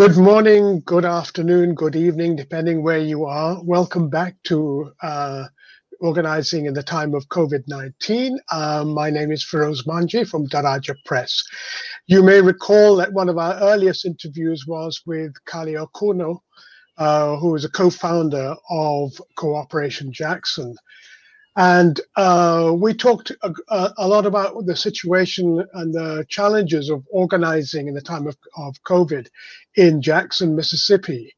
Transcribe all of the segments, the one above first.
Good morning, good afternoon, good evening, depending where you are. Welcome back to uh, Organizing in the Time of COVID 19. Um, my name is Firoze Manji from Daraja Press. You may recall that one of our earliest interviews was with Kali Akuno, uh, who is a co founder of Cooperation Jackson. And uh, we talked a, a, lot about the situation and the challenges of organizing in the time of, of COVID in Jackson, Mississippi.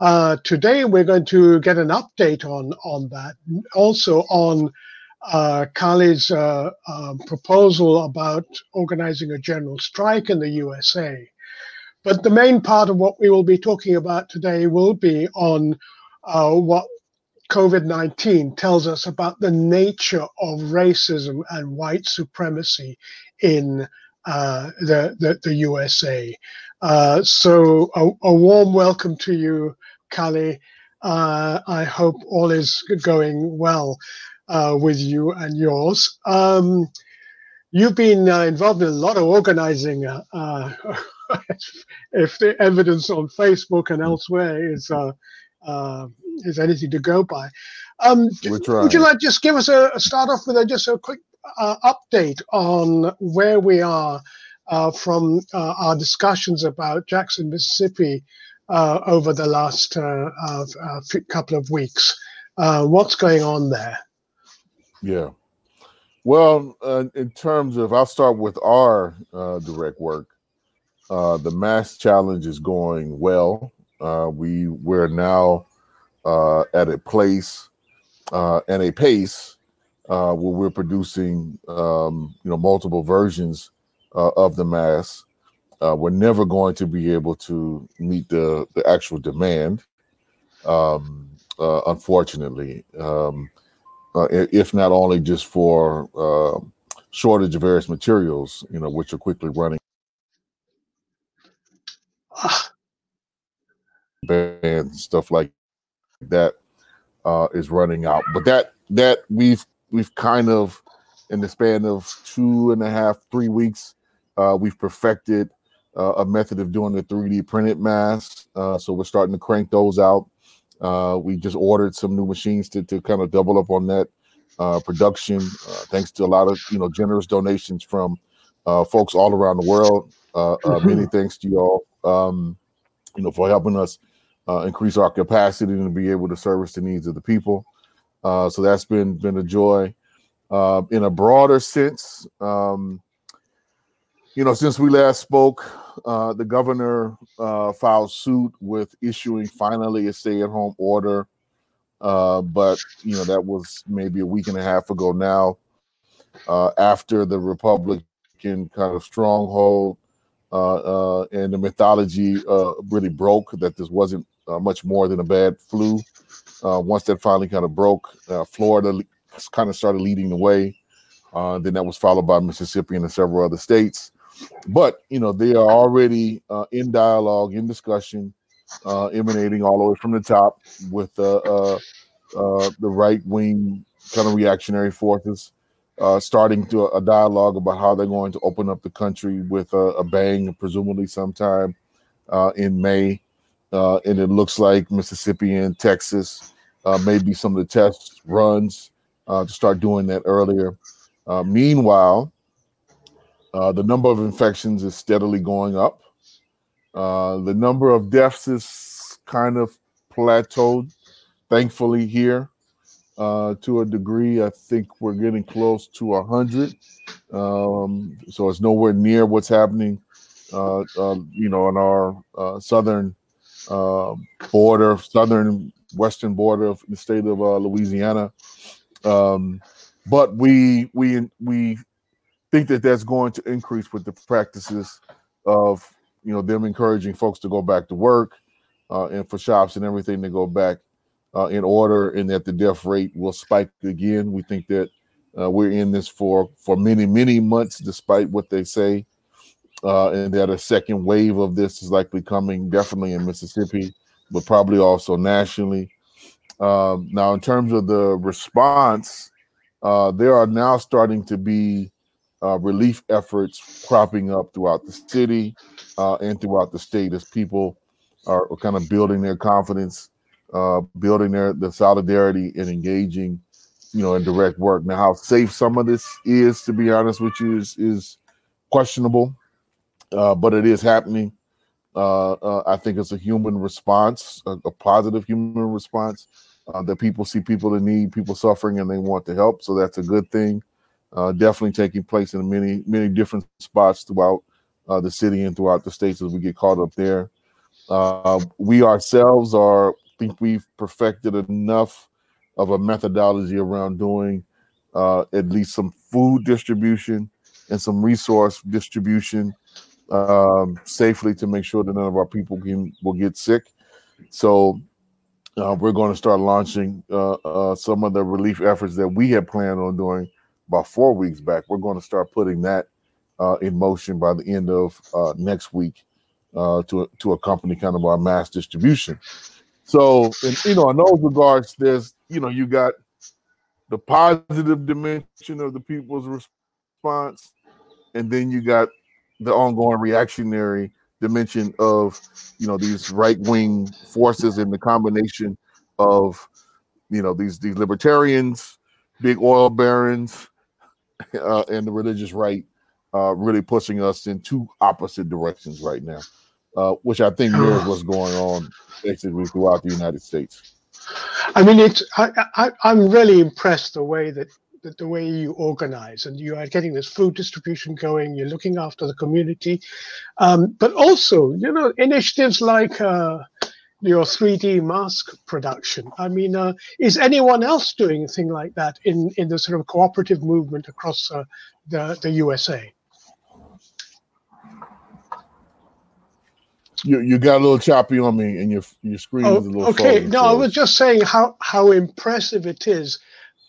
Uh, today, we're going to get an update on, on that, also on uh, Kali's uh, um, proposal about organizing a general strike in the USA. But the main part of what we will be talking about today will be on uh, what COVID 19 tells us about the nature of racism and white supremacy in uh, the, the, the, USA. Uh, so, a, a, warm welcome to you, Kali. Uh, I hope all is going well uh, with you and yours. Um, you've been uh, involved in a lot of organizing. Uh, if the evidence on Facebook and elsewhere is is anything to go by. Um, would you like just give us a, a start off with a, just a quick uh, update on where we are uh, from uh, our discussions about Jackson, Mississippi uh, over the last uh, couple of weeks? what's going on there? Yeah. Well, in terms of, I'll start with our direct work. the mass challenge is going well. Uh, we we're now uh, at a place uh, and a pace uh, where we're producing um, you know multiple versions uh, of the mass. Uh, we're never going to be able to meet the the actual demand, um, unfortunately. Um, if not only just for shortage of various materials, you know, which are quickly running and stuff like that uh, is running out. But that that we've we've kind of in the span of two and a half, three weeks, uh, we've perfected uh, a method of doing the 3D printed masks. Uh, so we're starting to crank those out. Uh, we just ordered some new machines to, to kind of double up on that uh, production, uh, thanks to a lot of you know generous donations from uh, folks all around the world. Uh, uh, mm-hmm. Many thanks to y'all, um, you know, for helping us uh, increase our capacity to be able to service the needs of the people. Uh, so that's been been a joy. Uh, in a broader sense, um, you know, since we last spoke, uh, the governor uh, filed suit with issuing finally a stay-at-home order. Uh, but you know that was maybe a week and a half ago now. after the Republican kind of stronghold uh, uh, and the mythology uh, really broke that this wasn't uh, much more than a bad flu. Uh, once that finally kind of broke, Florida kind of started leading the way. then that was followed by Mississippi and several other states. But you know they are already in dialogue, in discussion, emanating all the way from the top with the right wing kind of reactionary forces uh, starting to a dialogue about how they're going to open up the country with a, a bang, presumably sometime uh, in May. Uh, and it looks like Mississippi and Texas uh, maybe some of the test runs uh, to start doing that earlier. Uh, meanwhile, the number of infections is steadily going up. the number of deaths is kind of plateaued, thankfully, here uh, to a degree. I think we're getting close to a hundred, um, so it's nowhere near what's happening, uh, uh, you know, on our uh, southern um, border, southern western border of the state of uh, Louisiana. Um, but we we we think that that's going to increase with the practices of you know them encouraging folks to go back to work uh, and for shops and everything to go back uh, in order and that the death rate will spike again. We think that uh, we're in this for for many many months, despite what they say, uh, and that a second wave of this is likely coming, definitely in Mississippi, but probably also nationally. Um, now, in terms of the response, uh, there are now starting to be uh, relief efforts cropping up throughout the city uh, and throughout the state as people are, are kind of building their confidence, uh, building their the solidarity and engaging, you know, in direct work. Now, how safe some of this is, to be honest with you, is is questionable, uh, but it is happening. Uh, uh, I think it's a human response, a, a positive human response. Uh, that people see people in need, people suffering, and they want to help. So that's a good thing. Uh, definitely taking place in many, many different spots throughout the city and throughout the states as we get caught up there. Uh, we ourselves are think we've perfected enough of a methodology around doing uh, at least some food distribution and some resource distribution um, safely to make sure that none of our people can will get sick. So uh, we're going to start launching uh, uh, some of the relief efforts that we had planned on doing about four weeks back. We're going to start putting that uh, in motion by the end of uh, next week uh, to to accompany kind of our mass distribution. So, in, you know, in those regards, there's you know you got the positive dimension of the people's response, and then you got the ongoing reactionary dimension of you know these right wing forces and the combination of you know these these libertarians, big oil barons, uh, and the religious right uh, really pushing us in two opposite directions right now, uh, which I think mirrors what's going on basically throughout the United States. I mean, it's I, I I'm really impressed the way that the, the, way you organize and you are getting this food distribution going you're looking after the community. Um, but also you know initiatives like uh, your 3d mask production. I mean uh, is anyone else doing a thing like that in in the sort of cooperative movement across uh, the the usa you, you got a little choppy on me and your your screen oh, is a little okay no i was just saying how how impressive it is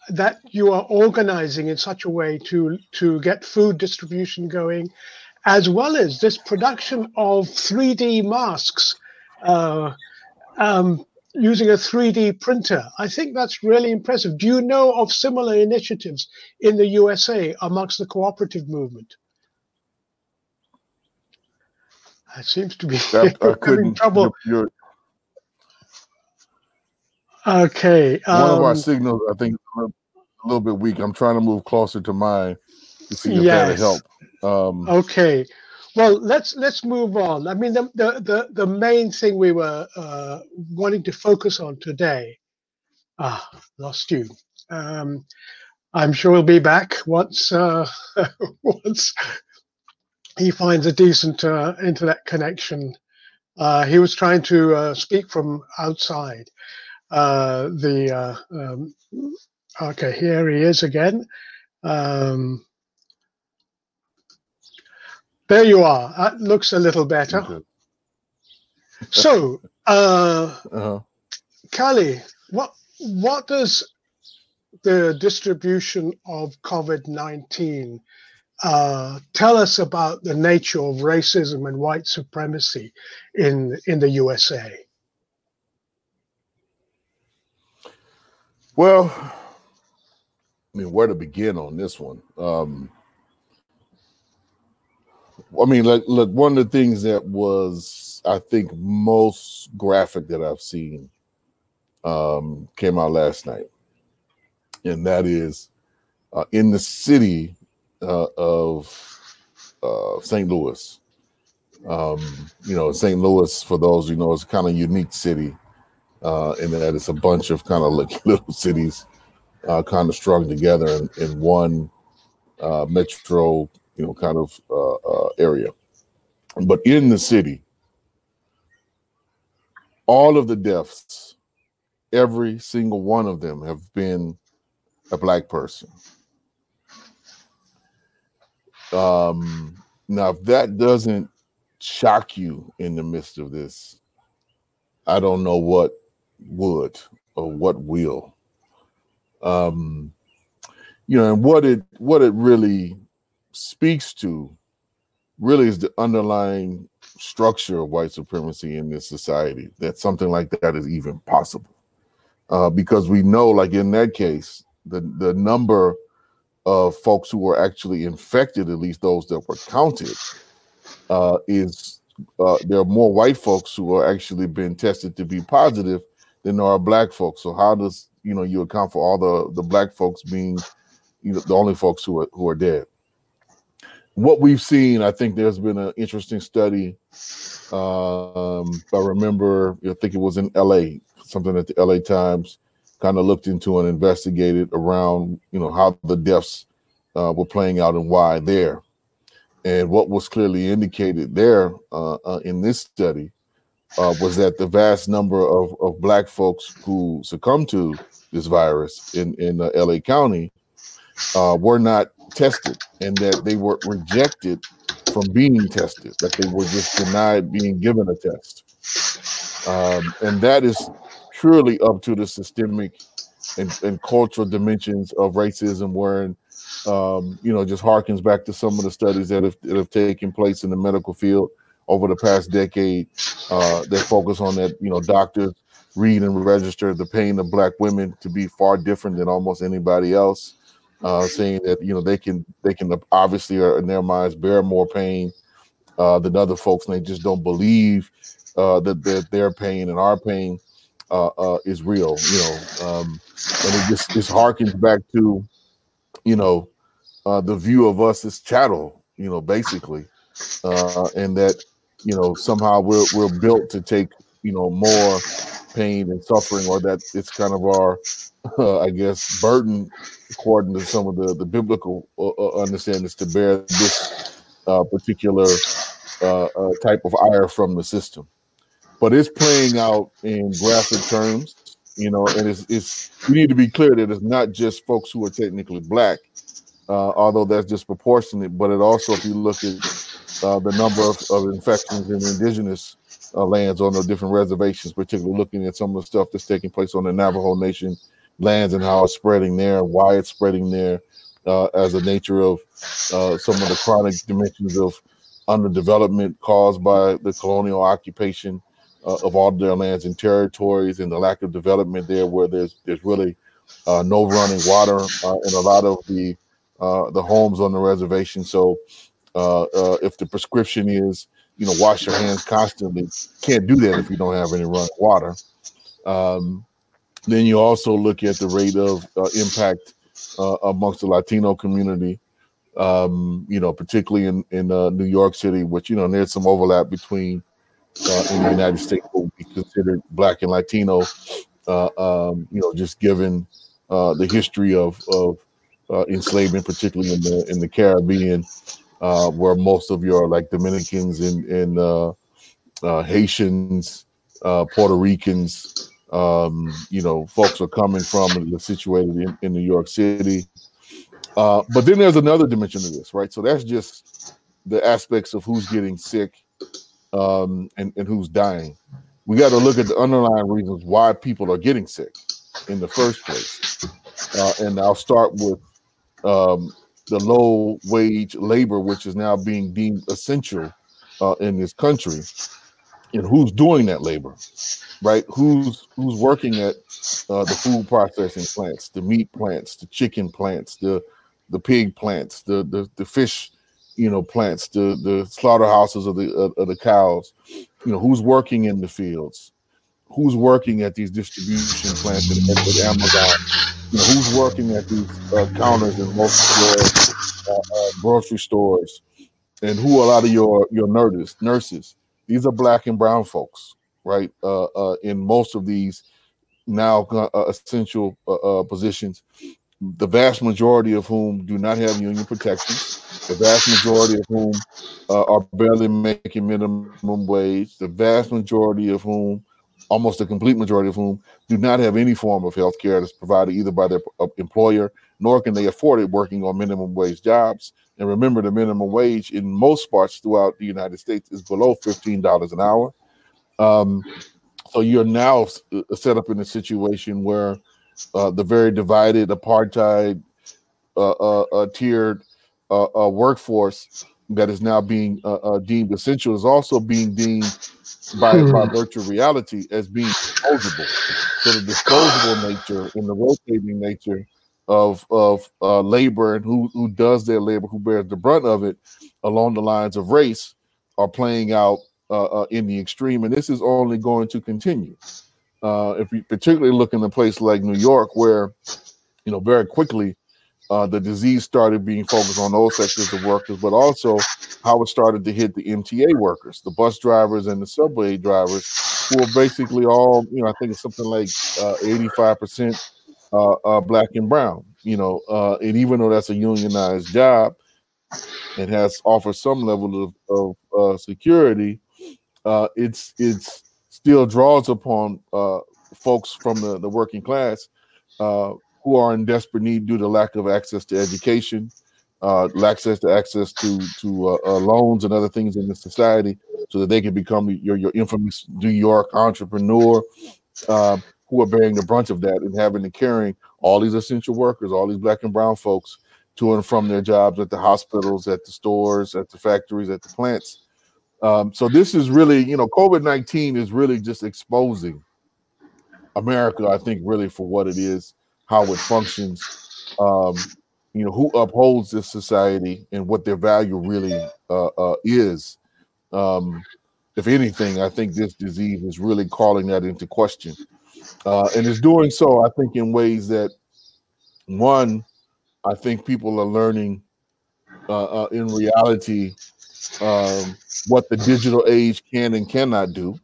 that you are organizing in such a way to to get food distribution going, as well as this production of 3D masks uh, um, using a 3D printer. I think that's really impressive. Do you know of similar initiatives in the USA amongst the cooperative movement? It seems to be that, having trouble. You're, you're, okay. Um, One of our um, signals, I think, a little bit weak. I'm trying to move closer to mine to see if yes. that'll help. Um, okay. Well, let's let's move on. I mean, the the the, the main thing we were uh, wanting to focus on today. Ah, lost you. Um, I'm sure we'll be back once uh, once he finds a decent uh, internet connection. Uh, he was trying to uh, speak from outside uh, the uh, um, Okay, here he is again. Um, there you are. That looks a little better. so, uh, uh-huh. Kali, what what does the distribution of COVID nineteen uh, tell us about the nature of racism and white supremacy in in the USA? Well, I mean, where to begin on this one? Um, I mean, look, look, one of the things that was, I think, most graphic that I've seen um, came out last night, and that is uh, in the city uh, of uh, St. Louis. Um, you know, St. Louis, for those you know, is kind of unique city, uh, in that it's a bunch of kind of like little cities uh, kind of strung together in, in one uh, metro, you know, kind of uh, uh, area. But in the city, all of the deaths, every single one of them have been a black person. Um, now, if that doesn't shock you in the midst of this, I don't know what would or what will um, you know, and what it what it really speaks to really is the underlying structure of white supremacy in this society that something like that is even possible. Uh, because we know, like in that case, the the number of folks who were actually infected, at least those that were counted, uh, is uh, there are more white folks who are actually been tested to be positive than there are black folks. So how does you know you account for all the the black folks being you know the only folks who are who are dead? What we've seen, I think there's been an interesting study. Um, I remember, I think it was in L.A. Something at the L.A. Times kind of looked into and investigated around you know how the deaths uh, were playing out and why there. And what was clearly indicated there uh, uh, in this study uh, was that the vast number of, of black folks who succumbed to this virus in, in uh, LA County uh, were not tested and that they were rejected from being tested, that they were just denied being given a test. Um, and that is purely up to the systemic and, and cultural dimensions of racism, wherein um, you know, just harkens back to some of the studies that have, that have taken place in the medical field over the past decade uh, that focus on that, you know, doctors read and register the pain of black women to be far different than almost anybody else. Uh, saying that you know they can they can obviously are in their minds bear more pain uh, than other folks, and they just don't believe uh, that, that their pain and our pain uh, uh, is real. You know, um, and it just this harkens back to you know, uh, the view of us as chattel, you know, basically, uh, and that you know somehow we're we're built to take you know more pain and suffering, or that it's kind of our, uh, I guess, burden, according to some of the the biblical uh, uh understandings, to bear this uh, particular uh, uh, type of ire from the system. But it's playing out in graphic terms you know, and it's it's we need to be clear that it's not just folks who are technically black, uh, although that's disproportionate, but it also, if you look at uh, the number of, of infections in indigenous uh, lands on the different reservations, particularly looking at some of the stuff that's taking place on the Navajo Nation lands and how it's spreading there, why it's spreading there, uh, as a nature of uh, some of the chronic dimensions of underdevelopment caused by the colonial occupation uh, of all their lands and territories and the lack of development there where there's there's really uh, no running water uh, in a lot of the uh, the homes on the reservation. So uh, uh, if the prescription is you know wash your hands constantly, can't do that if you don't have any running water. Um, then you also look at the rate of impact amongst the Latino community. Um, you know, particularly in in New York City, which you know there's some overlap between uh, in the United States will be considered Black and Latino. Uh, um, you know, just given uh, the history of of uh, enslavement, particularly in the in the Caribbean, uh, where most of your like Dominicans and and uh, Haitians, Puerto Ricans, um, you know, folks are coming from and are situated in, in New York City. but then there's another dimension to this, right? So that's just the aspects of who's getting sick um, and, and who's dying. We got to look at the underlying reasons why people are getting sick in the first place. Uh, and I'll start with um, the low wage labor, which is now being deemed essential uh, in this country. And who's doing that labor, right? Who's who's working at uh, the food processing plants, the meat plants, the chicken plants, the the pig plants, the the, the fish you know plants, the the slaughterhouses of the of, of the cows. You know who's working in the fields, who's working at these distribution plants at Amazon. You know who's working at these uh, counters in most uh, uh, grocery stores, and who a lot of your your nurses. Nurses. These are black and brown folks, right? Uh, uh, in most of these now uh, essential positions, the vast majority of whom do not have union protections the vast majority of whom uh, are barely making minimum wage, the vast majority of whom, almost the complete majority of whom, do not have any form of health care that's provided either by their uh, employer, nor can they afford it working on minimum wage jobs. And remember, the minimum wage in most parts throughout the United States is below $15 an hour. Um, so you're now uh, set up in a situation where uh, the very divided, apartheid, uh, uh, uh tiered uh, workforce that is now being uh, uh, deemed essential is also being deemed by, by hmm. virtual reality as being disposable. So the disposable nature and the rotating nature of of uh, labor and who who does their labor, who bears the brunt of it, along the lines of race, are playing out uh, uh, in the extreme, and this is only going to continue. Uh, if you particularly look in a place like New York, where you know very quickly uh, the disease started being focused on those sectors of workers, but also how it started to hit the MTA workers, the bus drivers and the subway drivers, who are basically all, you know, I think it's something like uh, 85% uh, uh, black and brown, you know, and even though that's a unionized job and has offered some level of, of security, it's it's still draws upon folks from the, the working class who are in desperate need due to lack of access to education, uh, access to access to to uh, uh, loans and other things in the society, so that they can become your your infamous New York entrepreneur, uh, who are bearing the brunt of that and having to carrying all these essential workers, all these black and brown folks to and from their jobs at the hospitals, at the stores, at the factories, at the plants. Um, so this is really, you know, COVID nineteen is really just exposing America, I think, really for what it is how it functions, um, you know, who upholds this society and what their value really uh, uh, is. Um, if anything, I think this disease is really calling that into question. Uh, and is doing so, I think, in ways that, one, I think people are learning uh, uh, in reality um, what the digital age can and cannot do.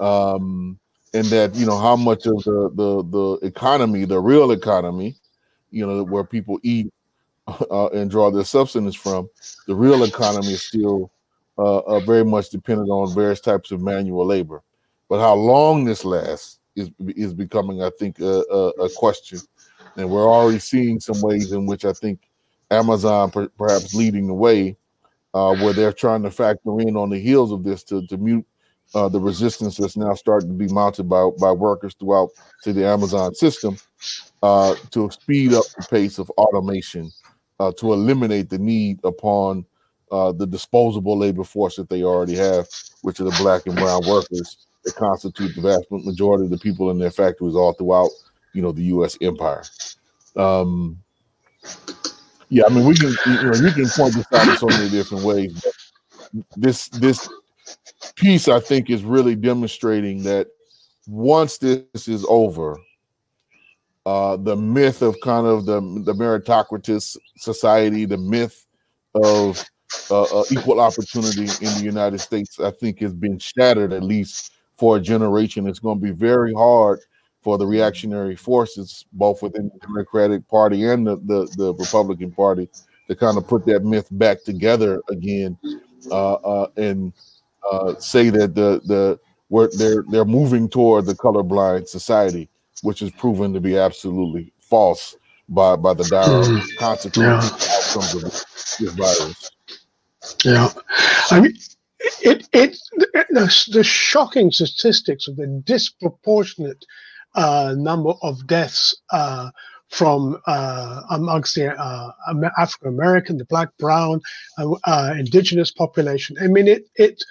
Um, and that you know how much of the the the economy, the real economy, you know, where people eat uh, and draw their substance from, the real economy is still uh, uh, very much dependent on various types of manual labor. But how long this lasts is is becoming, I think, a, a, a question, and we're already seeing some ways in which I think Amazon per, perhaps leading the way, uh, where they're trying to factor in on the heels of this to to mute uh, the resistance that's now starting to be mounted by, by workers throughout to the Amazon system uh, to speed up the pace of automation, uh, to eliminate the need upon uh, the disposable labor force that they already have, which are the black and brown workers that constitute the vast majority of the people in their factories all throughout, you know, the U.S. empire. Um, yeah, I mean, we can, you know, you can point this out in so many different ways. This this piece, I think, is really demonstrating that once this is over, uh, the myth of kind of the the meritocratic society, the myth of uh, uh, equal opportunity in the United States, I think, has been shattered at least for a generation. It's going to be very hard for the reactionary forces, both within the Democratic Party and the, the, the Republican Party, to kind of put that myth back together again uh, uh, and uh, say that the the where they're they're moving toward the colorblind society, which is proven to be absolutely false by by the dire mm. consequences yeah. outcomes of this virus. Yeah, I mean, it it the, the shocking statistics of the disproportionate uh, number of deaths uh, from uh, amongst the uh, African American, the Black, Brown, uh, Indigenous population. I mean, it it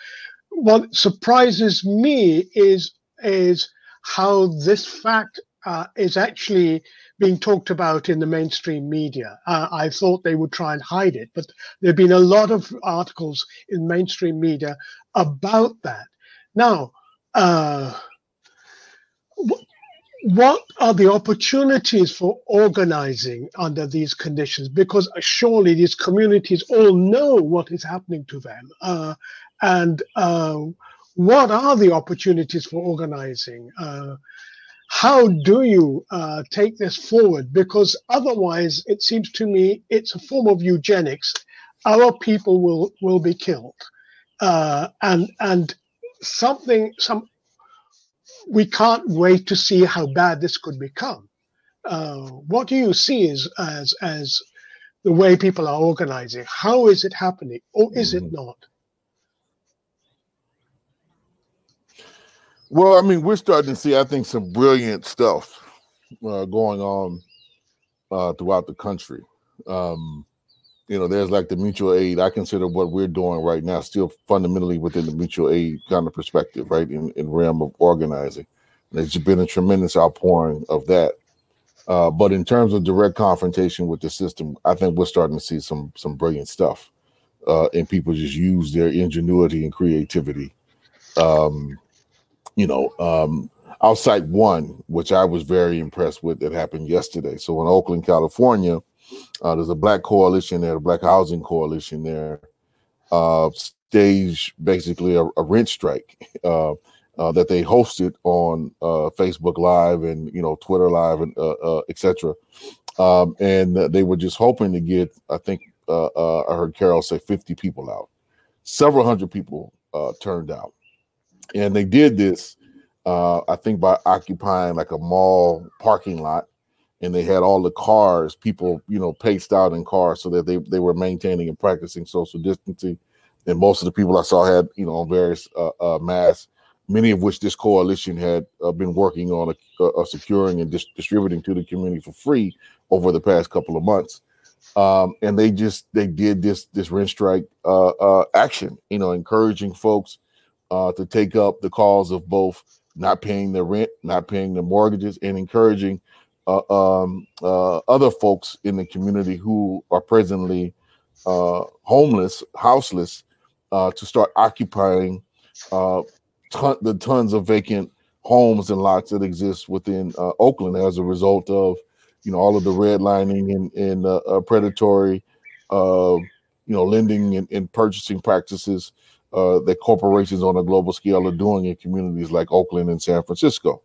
what surprises me is is how this fact uh, is actually being talked about in the mainstream media. Uh, I thought they would try and hide it, but there have been a lot of articles in mainstream media about that. Now, uh, what are the opportunities for organizing under these conditions? Because surely these communities all know what is happening to them. Uh, and uh, what are the opportunities for organizing? Uh, how do you uh, take this forward? Because otherwise, it seems to me it's a form of eugenics. Our people will will be killed, uh, and and something some we can't wait to see how bad this could become. Uh, what do you see as as as the way people are organizing? How is it happening, or is it mm-hmm. not? Well, I mean, we're starting to see, I think, some brilliant stuff uh, going on uh, throughout the country. Um, you know, there's like the mutual aid. I consider what we're doing right now still fundamentally within the mutual aid kind of perspective, right? In, in realm of organizing. And there's been a tremendous outpouring of that. Uh, but in terms of direct confrontation with the system, I think we're starting to see some some brilliant stuff. uh, and people just use their ingenuity and creativity. Um, you know, um, I'll cite one which I was very impressed with that happened yesterday. So in Oakland, California, uh, there's a Black coalition there, a Black Housing Coalition there, uh, basically a, a rent strike uh, uh, that they hosted on uh, Facebook Live and you know Twitter Live and uh, etc. Um, and they were just hoping to get, I think I heard Carol say, 50 people out. Several hundred people turned out, and they did this, I think, by occupying like a mall parking lot and they had all the cars, people, you know, paced out in cars so that they, they were maintaining and practicing social distancing. And most of the people I saw had, you know, various uh, uh, masks, many of which this coalition had uh, been working on uh, securing and dis- distributing to the community for free over the past couple of months. Um, and they just they did this this rent strike uh, uh, action, you know, encouraging folks to take up the cause of both not paying their rent, not paying their mortgages, and encouraging uh, um, uh, other folks in the community who are presently uh, homeless, houseless, uh, to start occupying uh, ton- the tons of vacant homes and lots that exist within uh, Oakland as a result of you know all of the redlining and, and predatory you know lending and, and purchasing practices that corporations on a global scale are doing in communities like Oakland and San Francisco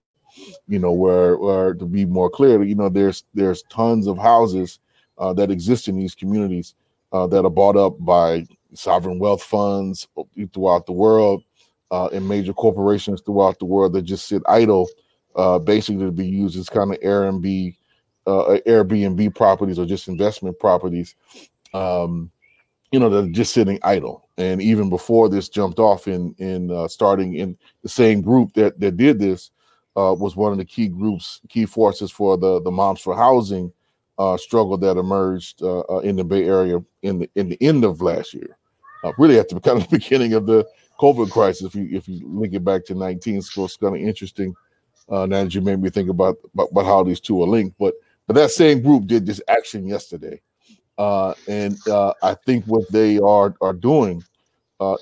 you know, where, where to be more clear, you know, there's there's tons of houses uh, that exist in these communities uh, that are bought up by sovereign wealth funds throughout the world uh, and major corporations throughout the world that just sit idle, uh, basically to be used as kind of Airbnb, uh, Airbnb properties or just investment properties. Um, you know, that are just sitting idle. And even before this jumped off in in uh, starting in the same group that that did this, uh, was one of the key groups, key forces for the the Moms for Housing uh, struggle that emerged uh, uh in the Bay Area in the in the end of last year, uh, really at the kind of the beginning of the COVID crisis. If you if you link it back to 19, so it's kind of interesting. Uh, now that you made me think about, about, about how these two are linked, but but that same group did this action yesterday, and I think what they are are doing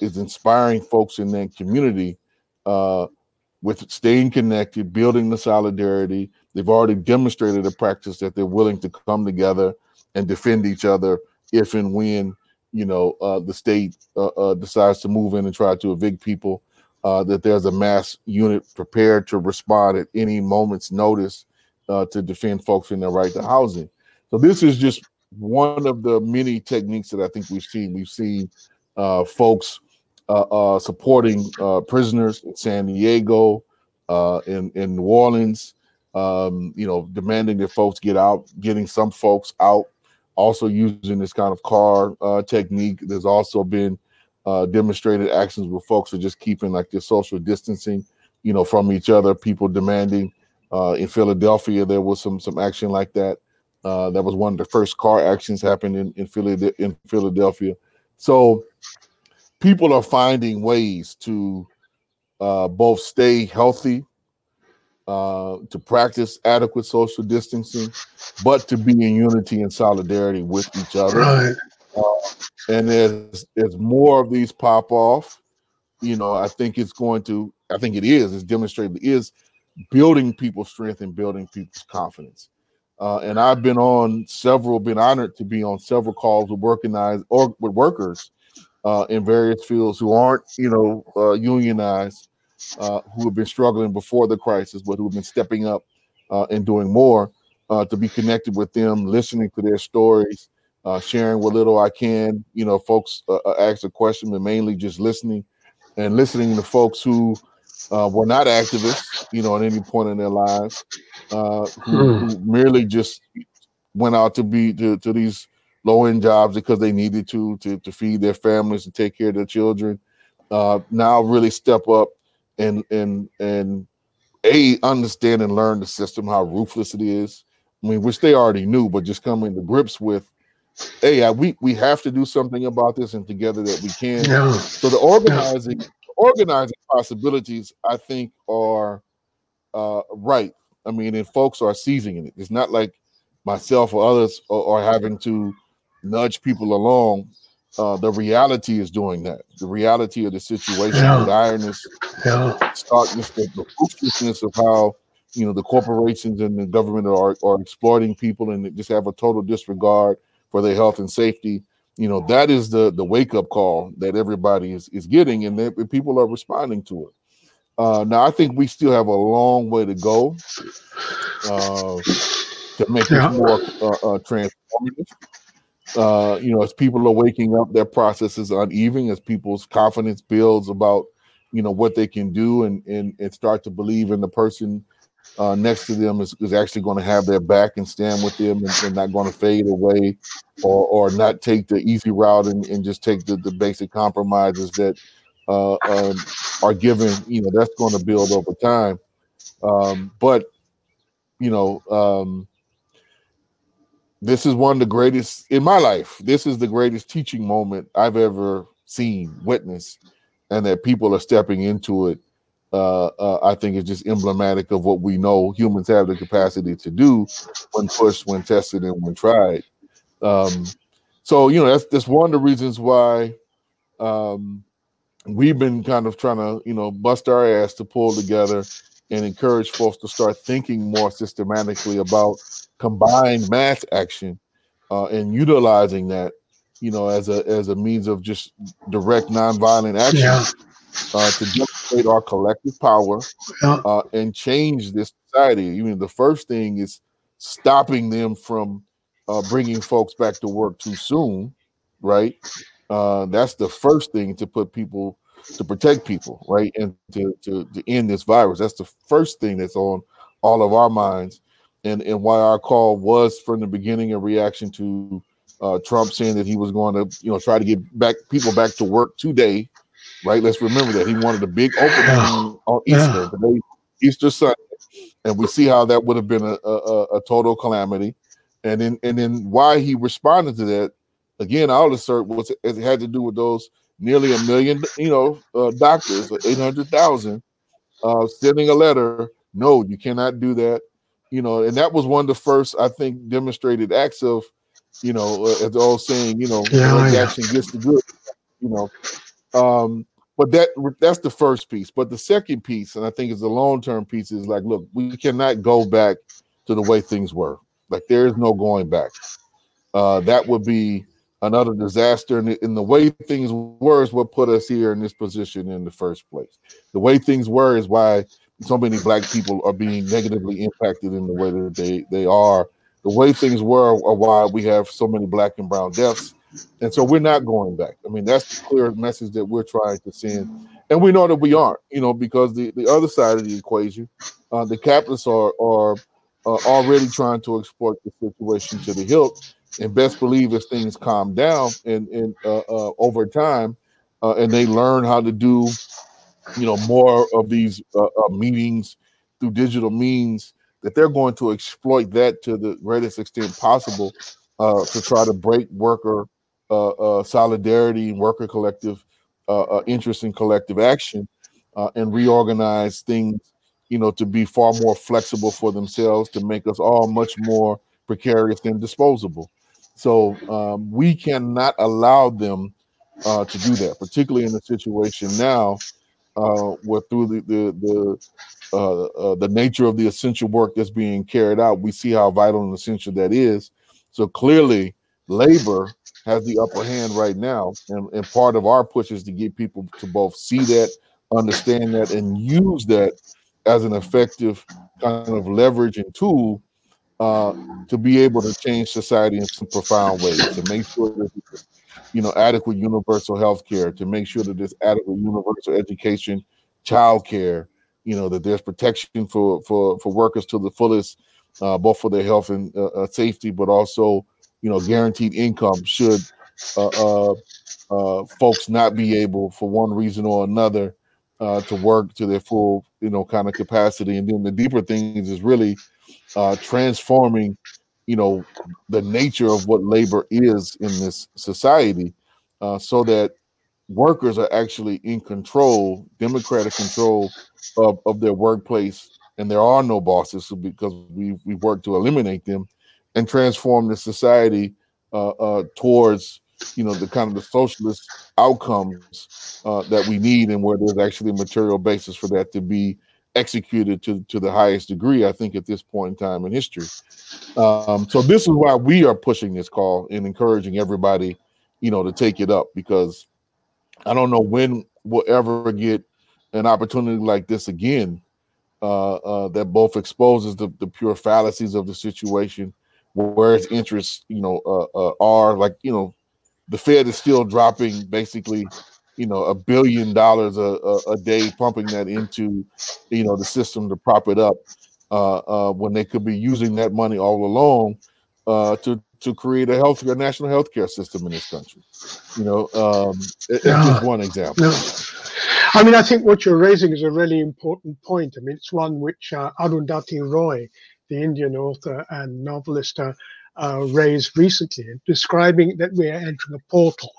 is inspiring folks in that community uh, with staying connected, building the solidarity. They've already demonstrated a practice that they're willing to come together and defend each other if and when you know uh, the state uh, uh, decides to move in and try to evict people. Uh, that there's a mass unit prepared to respond at any moment's notice uh, to defend folks in their right to housing. So this is just one of the many techniques that I think we've seen. We've seen uh, folks uh, uh, supporting uh, prisoners in San Diego, in in New Orleans. Um, you know, demanding that folks get out, getting some folks out. Also using this kind of car technique. There's also been demonstrated actions where folks are just keeping like this social distancing, you know, from each other. People demanding. in Philadelphia, there was some some action like that. Uh, that was one of the first car actions happened in in, Philly, in Philadelphia. So people are finding ways to uh, both stay healthy, uh, to practice adequate social distancing, but to be in unity and solidarity with each other. Right. Uh, and as as more of these pop off, you know, I think it's going to. I think it is. It's demonstrated. Is building people's strength and building people's confidence. Uh, and I've been on several, been honored to be on several calls with organized or with workers uh, in various fields who aren't, you know, uh, unionized, uh, who have been struggling before the crisis, but who have been stepping up uh, and doing more uh, to be connected with them, listening to their stories, uh, sharing what little I can. You know, folks ask a question, but mainly just listening and listening to folks who were not activists, you know, at any point in their lives, who, hmm. who merely just went out to be to, to these low end jobs because they needed to, to to feed their families and take care of their children. Uh, now really step up and and and a understand and learn the system how ruthless it is. I mean, which they already knew, but just coming to grips with, hey, we we have to do something about this, and together that we can. Yeah. So the organizing yeah. organizing possibilities, I think, are uh, right. I mean, and folks are seizing it. It's not like myself or others are, are having to nudge people along. uh, the reality is doing that. The reality of the situation, yeah. the direness, yeah. starkness, the, the ruthlessness of how you know the corporations and the government are, are exploiting people and just have a total disregard for their health and safety. You know that is the the wake up call that everybody is is getting, and that people are responding to it. Uh, now, I think we still have a long way to go uh, to make yeah. it more uh, uh transformative. Uh, you know, as people are waking up, their process is uneven as people's confidence builds about, you know, what they can do and and, and start to believe in the person uh, next to them is, is actually going to have their back and stand with them and, and not going to fade away or or not take the easy route and, and just take the, the basic compromises that uh, um, are given. You know, that's going to build over time. Um, but you know, um, this is one of the greatest in my life. This is the greatest teaching moment I've ever seen, witnessed, and that people are stepping into it. Uh, uh, I think is just emblematic of what we know humans have the capacity to do when pushed, when tested, and when tried. Um, so you know that's that's one of the reasons why um, we've been kind of trying to you know bust our ass to pull together and encourage folks to start thinking more systematically about combined mass action uh, and utilizing that, you know, as a as a means of just direct nonviolent action yeah. uh, to demonstrate our collective power yeah. uh, and change this society. I mean, the first thing is stopping them from uh, bringing folks back to work too soon, right? Uh, that's the first thing to put people to protect people, right, and to, to to end this virus. That's the first thing that's on all of our minds and and why our call was from the beginning a reaction to uh, Trump saying that he was going to you know try to get back people back to work today, right? Let's remember that he wanted a big opening on Easter today, Easter Sunday, and we see how that would have been a, a, a total calamity. And then and then why he responded to that again, I'll assert was it had to do with those nearly a million, you know, uh, doctors, eight hundred thousand, uh, sending a letter. No, you cannot do that you know, and that was one of the first, I think, demonstrated acts of, you know, uh, as the old saying, you know, yeah, yeah. action gets the good, you know. Um, but that that's the first piece. But the second piece, and I think is the long term piece, is like, look, we cannot go back to the way things were. Like there is no going back. Uh, that would be another disaster. And in the way things were is what put us here in this position in the first place. The way things were is why so many black people are being negatively impacted in the way that they they are. The way things were are why we have so many black and brown deaths, and so we're not going back. I mean, that's the clear message that we're trying to send, and we know that we aren't. You know, because the the other side of the equation, uh, the capitalists are are uh, already trying to exploit the situation to the hilt, and best believe as things calm down and and uh, uh over time, uh, and they learn how to do you know more of these uh, uh, meetings through digital means that they're going to exploit that to the greatest extent possible uh, to try to break worker solidarity and worker collective interest in collective action and reorganize things you know to be far more flexible for themselves to make us all much more precarious and disposable so um, we cannot allow them to do that particularly in the situation now uh, with through the the the, uh, uh, the nature of the essential work that's being carried out, we see how vital and essential that is. So clearly, labor has the upper hand right now, and, and part of our push is to get people to both see that, understand that, and use that as an effective kind of leverage and tool uh, to be able to change society in some profound ways to make sure that you know, adequate universal health care, to make sure that there's adequate universal education, child care, you know, that there's protection for for for workers to the fullest, uh, both for their health and uh, uh, safety, but also, you know, guaranteed income should uh, uh, folks not be able, for one reason or another, to work to their full, you know, kind of capacity. And then the deeper things is really transforming you know the nature of what labor is in this society uh, so that workers are actually in control democratic control of, of their workplace. And there are no bosses because we we work to eliminate them and transform the society uh, uh, towards you know, the kind of the socialist outcomes uh, that we need, and where there's actually a material basis for that to be executed to to the highest degree. I think at this point in time in history. Um, so this is why we are pushing this call and encouraging everybody, you know, to take it up because I don't know when we'll ever get an opportunity like this again uh, uh, that both exposes the, the pure fallacies of the situation, where its interests, you know, uh, uh, are like, you know, the Fed is still dropping basically, you know, a billion dollars a, a, a day, pumping that into, you know, the system to prop it up, uh, uh, when they could be using that money all along uh, to to create a health a national healthcare system in this country. You know, um, it, no, just one example. No. I mean, I think what you're raising is a really important point. I mean, it's one which uh, Arundhati Roy, the Indian author and novelist, uh, uh, raised recently, describing that we are entering a portal.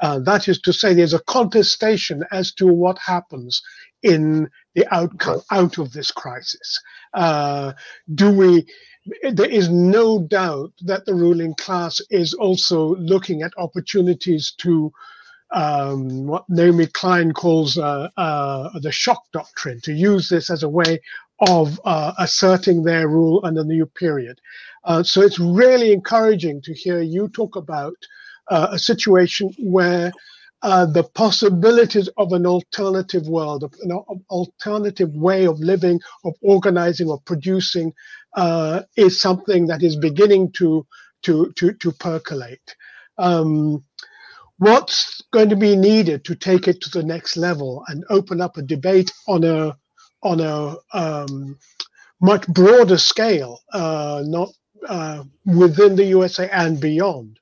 Uh, that is to say, there's a contestation as to what happens in the outcome out of this crisis. Uh, do we there is no doubt that the ruling class is also looking at opportunities to um, what Naomi Klein calls uh, uh, the shock doctrine, to use this as a way of uh, asserting their rule under the new period. Uh, so it's really encouraging to hear you talk about uh, a situation where uh, the possibilities of an alternative world, of an alternative way of living, of organizing, of producing, uh, is something that is beginning to to to, to percolate. Um, what's going to be needed to take it to the next level and open up a debate on a on a um, much broader scale, uh, not uh, within the USA and beyond?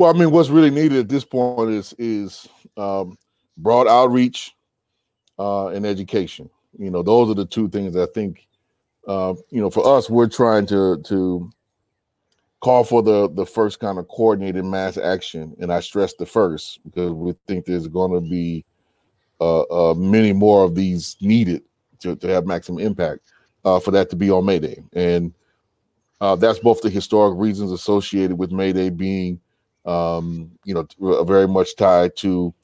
Well, I mean, what's really needed at this point is is um, broad outreach uh, and education. You know, those are the two things that I think. Uh, you know, for us, we're trying to to call for the the first kind of coordinated mass action, and I stress the first because we think there's going to be uh, uh, many more of these needed to, to have maximum impact uh, for that to be on May Day, and uh, that's both the historic reasons associated with May Day being um, you know, uh, very much tied to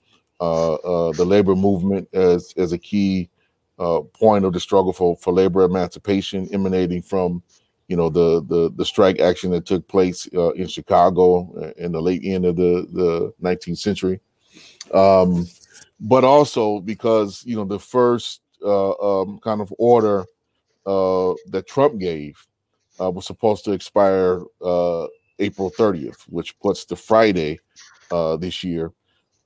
uh, uh, the labor movement as as a key uh, point of the struggle for for labor emancipation, emanating from you know the the the strike action that took place uh, in Chicago in the late end of the the 19th century, um, but also because you know the first uh, um, kind of order uh, that Trump gave uh was supposed to expire April 30th, which puts the Friday uh, this year.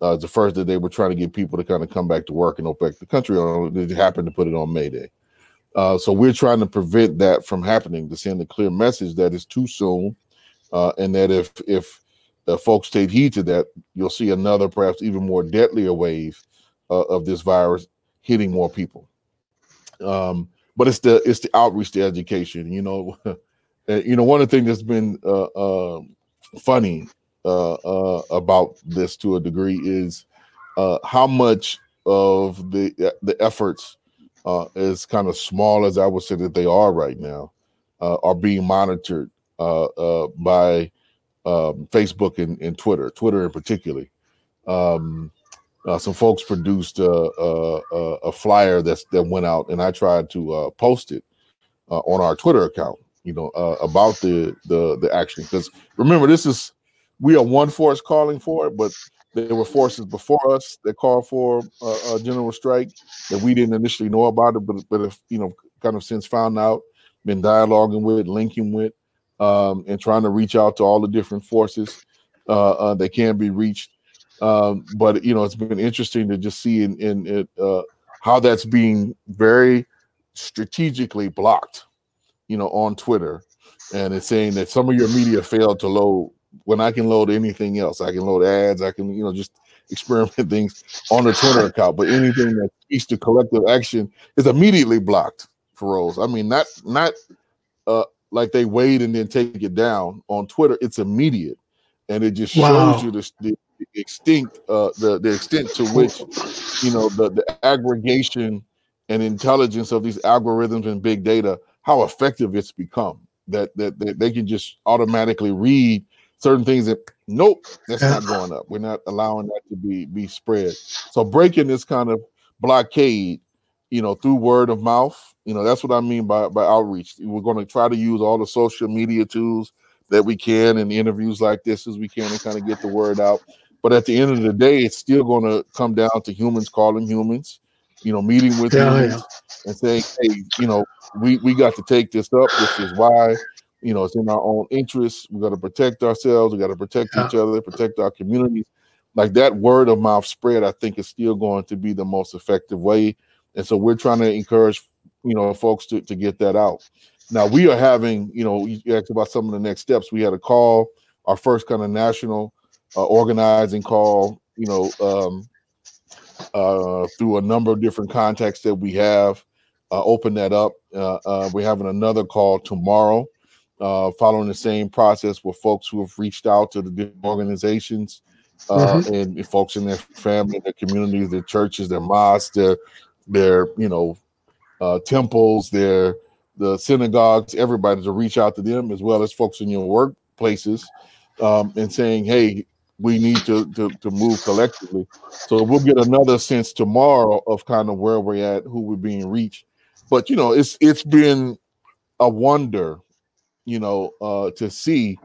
Uh, the first that they were trying to get people to kind of come back to work and open the country on. They happened to put it on May Day. Uh, so we're trying to prevent that from happening to send a clear message that it's too soon, uh, and that if if folks take heed to that, you'll see another perhaps even more deadlier wave uh, of this virus hitting more people. Um, but it's the it's the outreach to education. You know, you know, one of the things that's been uh, uh, funny uh, uh, about this to a degree is uh, how much of the the efforts, as kind of small as I would say that they are right now, are being monitored by um, Facebook and, and, Twitter, Twitter in particular. Um, uh, some folks produced a, a, a, flyer that's that went out, and I tried to uh, post it uh, on our Twitter account you know, uh, about the the the action. Because remember, this is we are one force calling for it, but there were forces before us that called for a, a general strike that we didn't initially know about it, but but if you know, kind of since found out, been dialoguing with, linking with, um, and trying to reach out to all the different forces uh, uh, that can be reached. Um, but you know, it's been interesting to just see in in it uh, how that's being very strategically blocked you know, on Twitter, and it's saying that some of your media failed to load when I can load anything else. I can load ads. I can, you know, just experiment things on the Twitter account. But anything that speaks to collective action is immediately blocked for Rose. I mean, not not uh like they wait and then take it down on Twitter. It's immediate, and it just wow. shows you the, the extinct uh the the extent to which you know the the aggregation and intelligence of these algorithms and big data how effective it's become that, that, that they can just automatically read certain things that nope, that's not going up. We're not allowing that to be be spread. So breaking this kind of blockade, you know, through word of mouth, you know, that's what I mean by by outreach. We're going to try to use all the social media tools that we can in interviews like this as we can to kind of get the word out. But at the end of the day, it's still going to come down to humans calling humans, you know, meeting with yeah, humans yeah. and saying, hey, you know, we, we got to take this up. This is why, you know, it's in our own interests. We got to protect ourselves. We got to protect yeah. each other, protect our communities. Like that word of mouth spread, I think is still going to be the most effective way. And so we're trying to encourage, you know, folks to, to get that out. Now we are having, you know, you asked about some of the next steps. We had a call, our first kind of national uh, organizing call, you know, um, uh, through a number of different contacts that we have. Uh, open that up. Uh, uh, we're having another call tomorrow, uh, following the same process with folks who have reached out to the different organizations mm-hmm. and folks in their family, their communities, their churches, their mosques, their their you know temples, their the synagogues, everybody to reach out to them as well as folks in your workplaces um, and saying, hey, we need to, to, to move collectively. So we'll get another sense tomorrow of kind of where we're at, who we're being reached. But you know, it's it's been a wonder, you know, uh, to see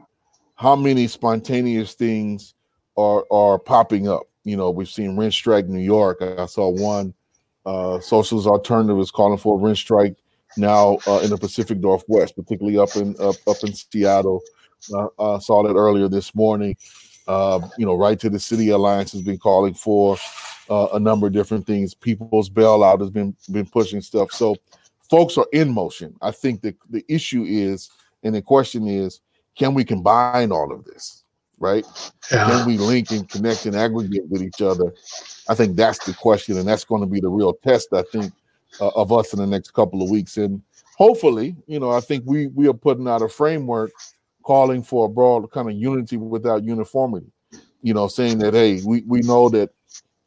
how many spontaneous things are are popping up. You know, we've seen rent strike New York. I saw one uh, socialist alternative is calling for a rent strike now uh, in the Pacific Northwest, particularly up in up, up in Seattle. Uh, I saw that earlier this morning. Uh, you know, Right to the City Alliance has been calling for uh, a number of different things. People's bailout has been been pushing stuff. So, folks are in motion. I think the the issue is, and the question is, can we combine all of this? Right? Yeah. Can we link and connect and aggregate with each other? I think that's the question, and that's going to be the real test. I think uh, of us in the next couple of weeks, and hopefully, you know, I think we we are putting out a framework calling for a broad kind of unity without uniformity. You know, saying that hey, we we know that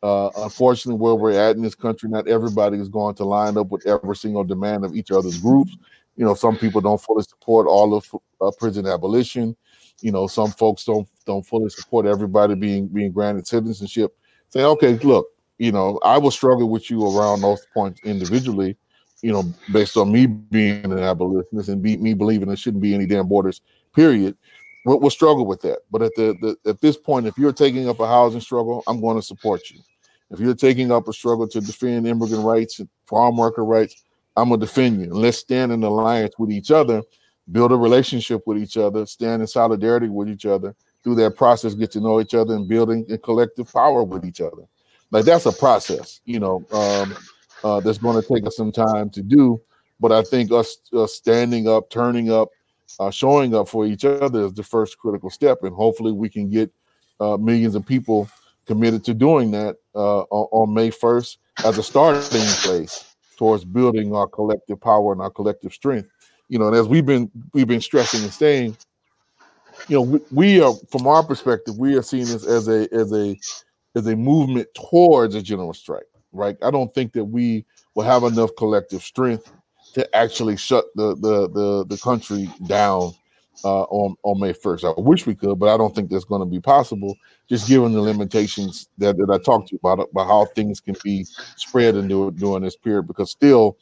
uh, unfortunately where we're at in this country, not everybody is going to line up with every single demand of each other's groups. You know, some people don't fully support all of uh, prison abolition. You know, some folks don't don't fully support everybody being being granted citizenship. Say, okay, look, you know, I will struggle with you around those points individually, you know, based on me being an abolitionist and be, me believing there shouldn't be any damn borders period, we'll, we'll struggle with that. But at the, the at this point, if you're taking up a housing struggle, I'm going to support you. If you're taking up a struggle to defend immigrant rights and farm worker rights, I'm gonna defend you. Let's stand in alliance with each other, build a relationship with each other, stand in solidarity with each other. Through that process, get to know each other and building a collective power with each other. Like that's a process, you know, um, uh, that's going to take us some time to do. But I think us uh, standing up, turning up, uh, showing up for each other is the first critical step, and hopefully we can get uh, millions of people committed to doing that uh, on, on, May 1st as a starting place towards building our collective power and our collective strength. You know, and as we've been we've been stressing and saying, you know, we, we are from our perspective, we are seeing this as a as a as a movement towards a general strike. Right? I don't think that we will have enough collective strength to actually shut the the the, the country down uh, on on May first. I wish we could, but I don't think that's going to be possible, just given the limitations that, that I talked to you about about how things can be spread into during this period. Because still,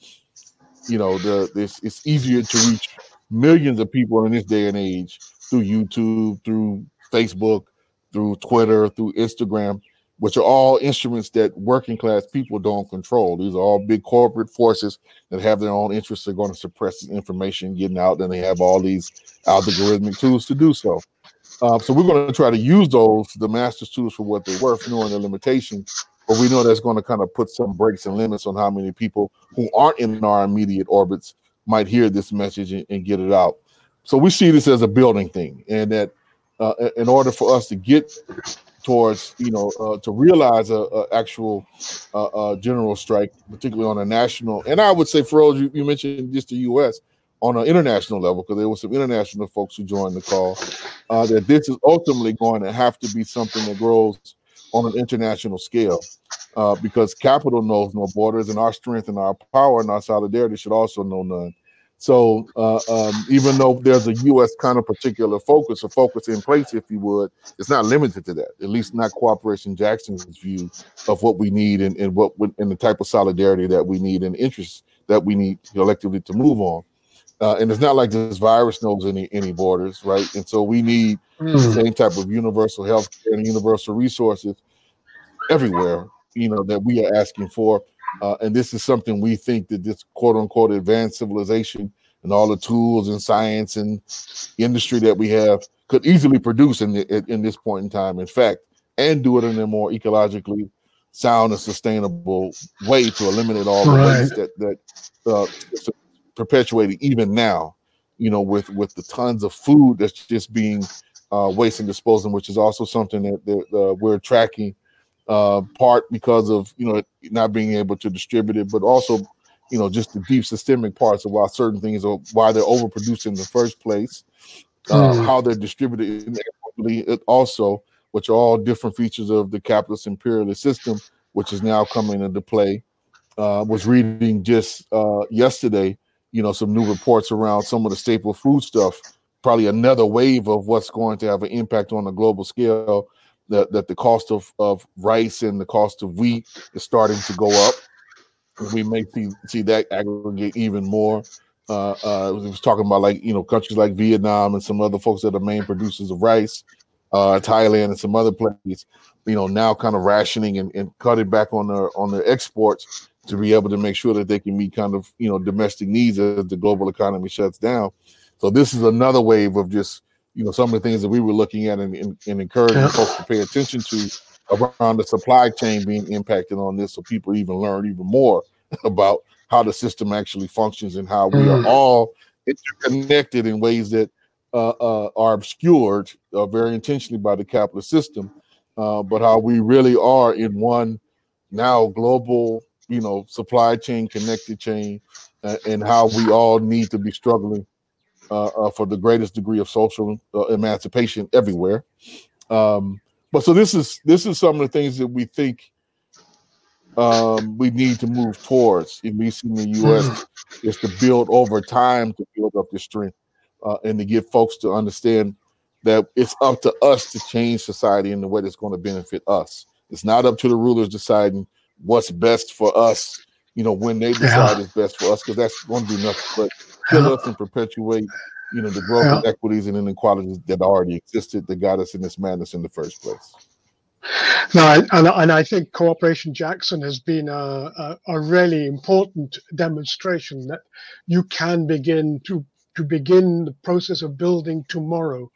you know, the this it's easier to reach millions of people in this day and age through YouTube, through Facebook, through Twitter, through Instagram which are all instruments that working class people don't control. These are all big corporate forces that have their own interests. They're going to suppress information getting out, and they have all these algorithmic tools to do so. Uh, so we're going to try to use those, the master's tools, for what they're worth, knowing the limitations. But we know that's going to kind of put some breaks and limits on how many people who aren't in our immediate orbits might hear this message and, and get it out. So we see this as a building thing, and that uh, in order for us to get towards you know uh, to realize a, a actual uh, uh, general strike, particularly on a national. And I would say, for you, you mentioned just the U.S. on an international level, because there were some international folks who joined the call. Uh, that this is ultimately going to have to be something that grows on an international scale, uh, because capital knows no borders, and our strength and our power and our solidarity should also know none. So uh, um, even though there's a U.S. kind of particular focus, a focus in place, if you would, it's not limited to that. At least not Cooperation Jackson's view of what we need and, and what and the type of solidarity that we need and interest that we need collectively to move on. Uh, and it's not like this virus knows any any borders, right? And so we need mm. the same type of universal health care and universal resources everywhere, you know, that we are asking for. Uh, and this is something we think that this quote unquote advanced civilization and all the tools and science and industry that we have could easily produce in the, in this point in time. In fact, and do it in a more ecologically sound and sustainable way to eliminate all the right. waste that that uh, perpetuated even now. You know, with with the tons of food that's just being uh, waste and disposal, which is also something that, that uh, we're tracking uh, part because of you know not being able to distribute it, but also you know just the deep systemic parts of why certain things are why they're overproduced in the first place, uh, hmm. how they're distributed it also, which are all different features of the capitalist imperialist system, which is now coming into play. Uh, was reading just uh, yesterday, you know, some new reports around some of the staple food stuff. Probably another wave of what's going to have an impact on a global scale that, that the cost of, of rice and the cost of wheat is starting to go up. We may see see that aggregate even more. Uh, uh, it was talking about like you know countries like Vietnam and some other folks that are main producers of rice, uh, Thailand and some other places. You know now kind of rationing and, and cutting back on their on their exports to be able to make sure that they can meet kind of you know domestic needs as the global economy shuts down. So this is another wave of just you know some of the things that we were looking at and, and, and encouraging yeah. folks to pay attention to around the supply chain being impacted on this so people even learn even more about how the system actually functions and how we mm. are all interconnected in ways that uh, uh, are obscured uh, very intentionally by the capitalist system, uh, but how we really are in one now global, you know, supply chain, connected chain, uh, and how we all need to be struggling uh, uh, for the greatest degree of social uh, emancipation everywhere. Um, but so this is this is some of the things that we think um, we need to move towards, at least in the U.S., mm-hmm. is to build over time to build up the strength uh, and to get folks to understand that it's up to us to change society in the way that's going to benefit us. It's not up to the rulers deciding what's best for us. You know, when they decide yeah. is best for us, because that's going to do nothing but kill us and perpetuate, you know, the growth yeah. of equities and inequalities that already existed that got us in this madness in the first place. No, and, and I think Cooperation Jackson has been a, a, a, really important demonstration that you can begin to to begin the process of building tomorrow.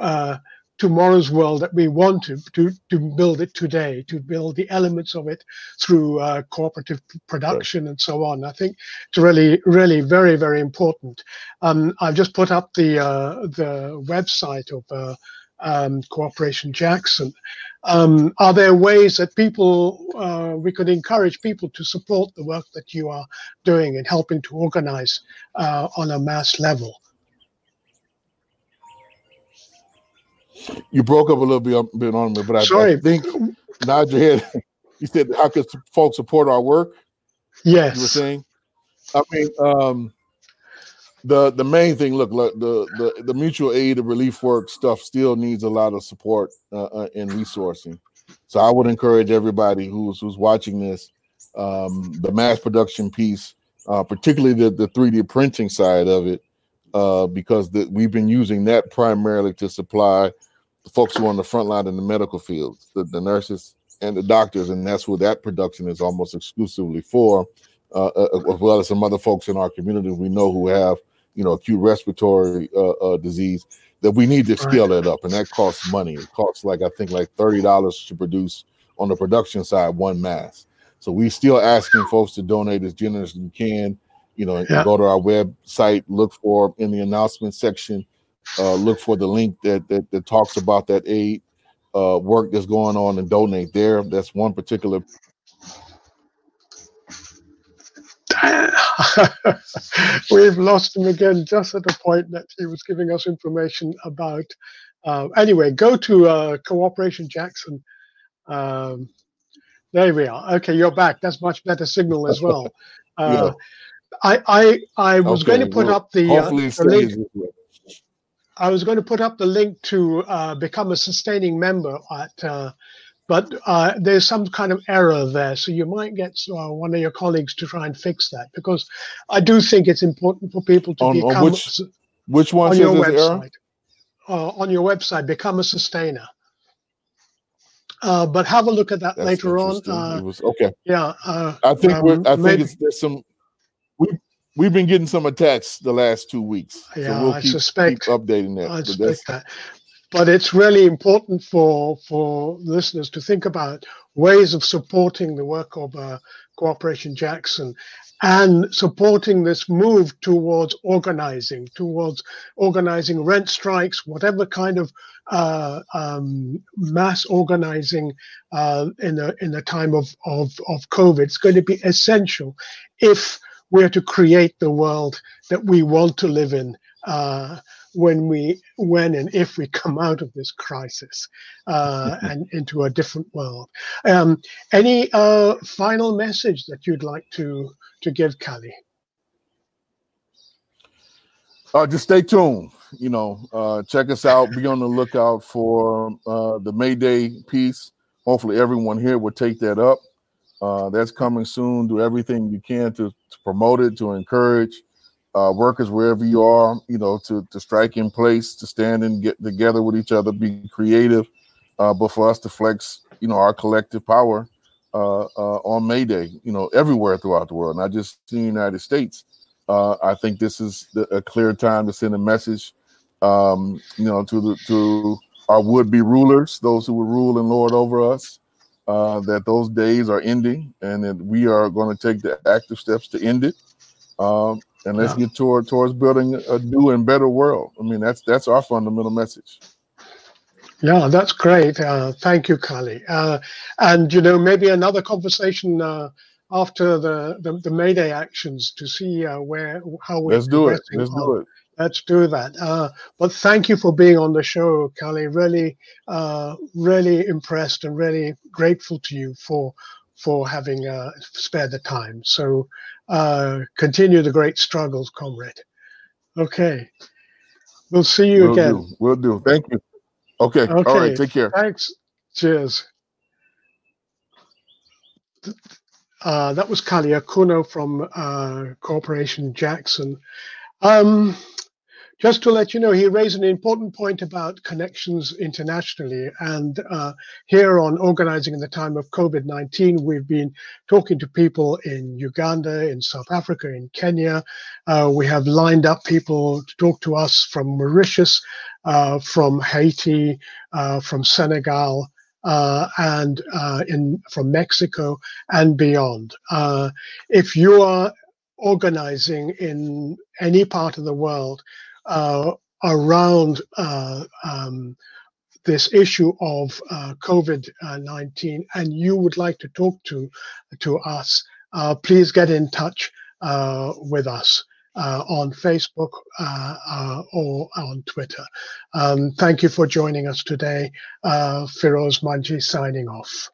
Uh, tomorrow's world that we want to, to, to build it today, to build the elements of it through uh, cooperative production right. and so on. I think it's really, really very, very important. Um, I've just put up the uh, the website of uh, um, Cooperation Jackson. Um, are there ways that people uh, we could encourage people to support the work that you are doing and helping to organize uh, on a mass level? You broke up a little bit, bit on me, but I, Sorry. I think nod your head. You said, "How could folks support our work?" Yes, you were saying. I mean, um, the the main thing. Look, look, the the the mutual aid, the relief work stuff still needs a lot of support uh, uh, and resourcing. So I would encourage everybody who's who's watching this, um, the mass production piece, uh, particularly the the three D printing side of it, uh, because the, we've been using that primarily to supply the folks who are on the front line in the medical field, the, the nurses and the doctors, and that's who that production is almost exclusively for, uh, uh, as well as some other folks in our community we know who have, you know, acute respiratory uh, uh disease. That we need to scale that up, and that costs money. It costs like I think like thirty dollars to produce on the production side one mask. So we still asking folks to donate as generous as you can. You know, yeah. go to our website, look for in the announcement section uh, look for the link that, that, that talks about that aid uh, work that's going on and donate there. That's one particular. We've lost him again just at the point that he was giving us information about. Uh, anyway, go to uh, Cooperation Jackson. Um, there we are. Okay, you're back. That's much better signal as well. Uh, yeah. I I, I was okay, going to put well, up the, uh, the link. I was going to put up the link to uh, become a sustaining member at, uh, but uh, there's some kind of error there, so you might get uh, one of your colleagues to try and fix that because I do think it's important for people to on, become on which, which one on your website. Uh, on your website, become a sustainer. Uh, but have a look at that That's later on. Uh, was, okay. Yeah. Uh, I think um, we're. I think maybe, it's there's some. We we've been getting some attacks the last two weeks. Yeah, so we'll I keep, suspect keep updating that. I suspect that. But it's really important for for listeners to think about ways of supporting the work of uh, Cooperation Jackson and supporting this move towards organizing, towards organizing rent strikes, whatever kind of uh, um, mass organizing uh, in a in a time of, of of COVID. It's going to be essential if we're to create the world that we want to live in. Uh, when we when and if we come out of this crisis uh, and into a different world um, any uh, final message that you'd like to to give Kali? Uh, just stay tuned. You know, uh, check us out. Be on the lookout for uh, the May Day piece. Hopefully, everyone here will take that up. Uh, that's coming soon. Do everything you can to, to promote it, to encourage uh, workers wherever you are. You know, to to strike in place, to stand and get together with each other, be creative. Uh, but for us to flex, you know, our collective power uh, uh, on May Day, you know, everywhere throughout the world, not just in the United States. Uh, I think this is the, a clear time to send a message, um, you know, to the to our would-be rulers, those who will rule and lord over us, uh, that those days are ending, and that we are going to take the active steps to end it. Um, and let's yeah. get toward towards building a new and better world. I mean, that's that's our fundamental message. Yeah, that's great. Uh, thank you, Kali. Uh, and you know, maybe another conversation uh, after the, the, the Mayday actions to see uh, where how we're. Let's do it. Let's on. do it. Let's do that. Uh, but thank you for being on the show, Kali. Really, uh, really impressed and really grateful to you for for having spared the time. So continue the great struggles, comrade. Okay. We'll see you we'll again. Do. We'll do. Thank you. Okay. okay. All right. Take care. Thanks. Cheers. Uh, that was Kali Akuno from uh, Cooperation Jackson. Um, just to let you know, he raised an important point about connections internationally. And uh, here on Organizing in the Time of COVID 19, we've been talking to people in Uganda, in South Africa, in Kenya. Uh, we have lined up people to talk to us from Mauritius, uh, from Haiti, uh, from Senegal. Uh, and uh, in from Mexico and beyond. if you are organizing in any part of the world, uh, around uh, um, this issue of uh, COVID 19 and you would like to talk to, to us, please get in touch with us. Uh, on Facebook uh, uh, or on Twitter. Um, thank you for joining us today. Firoze Manji signing off.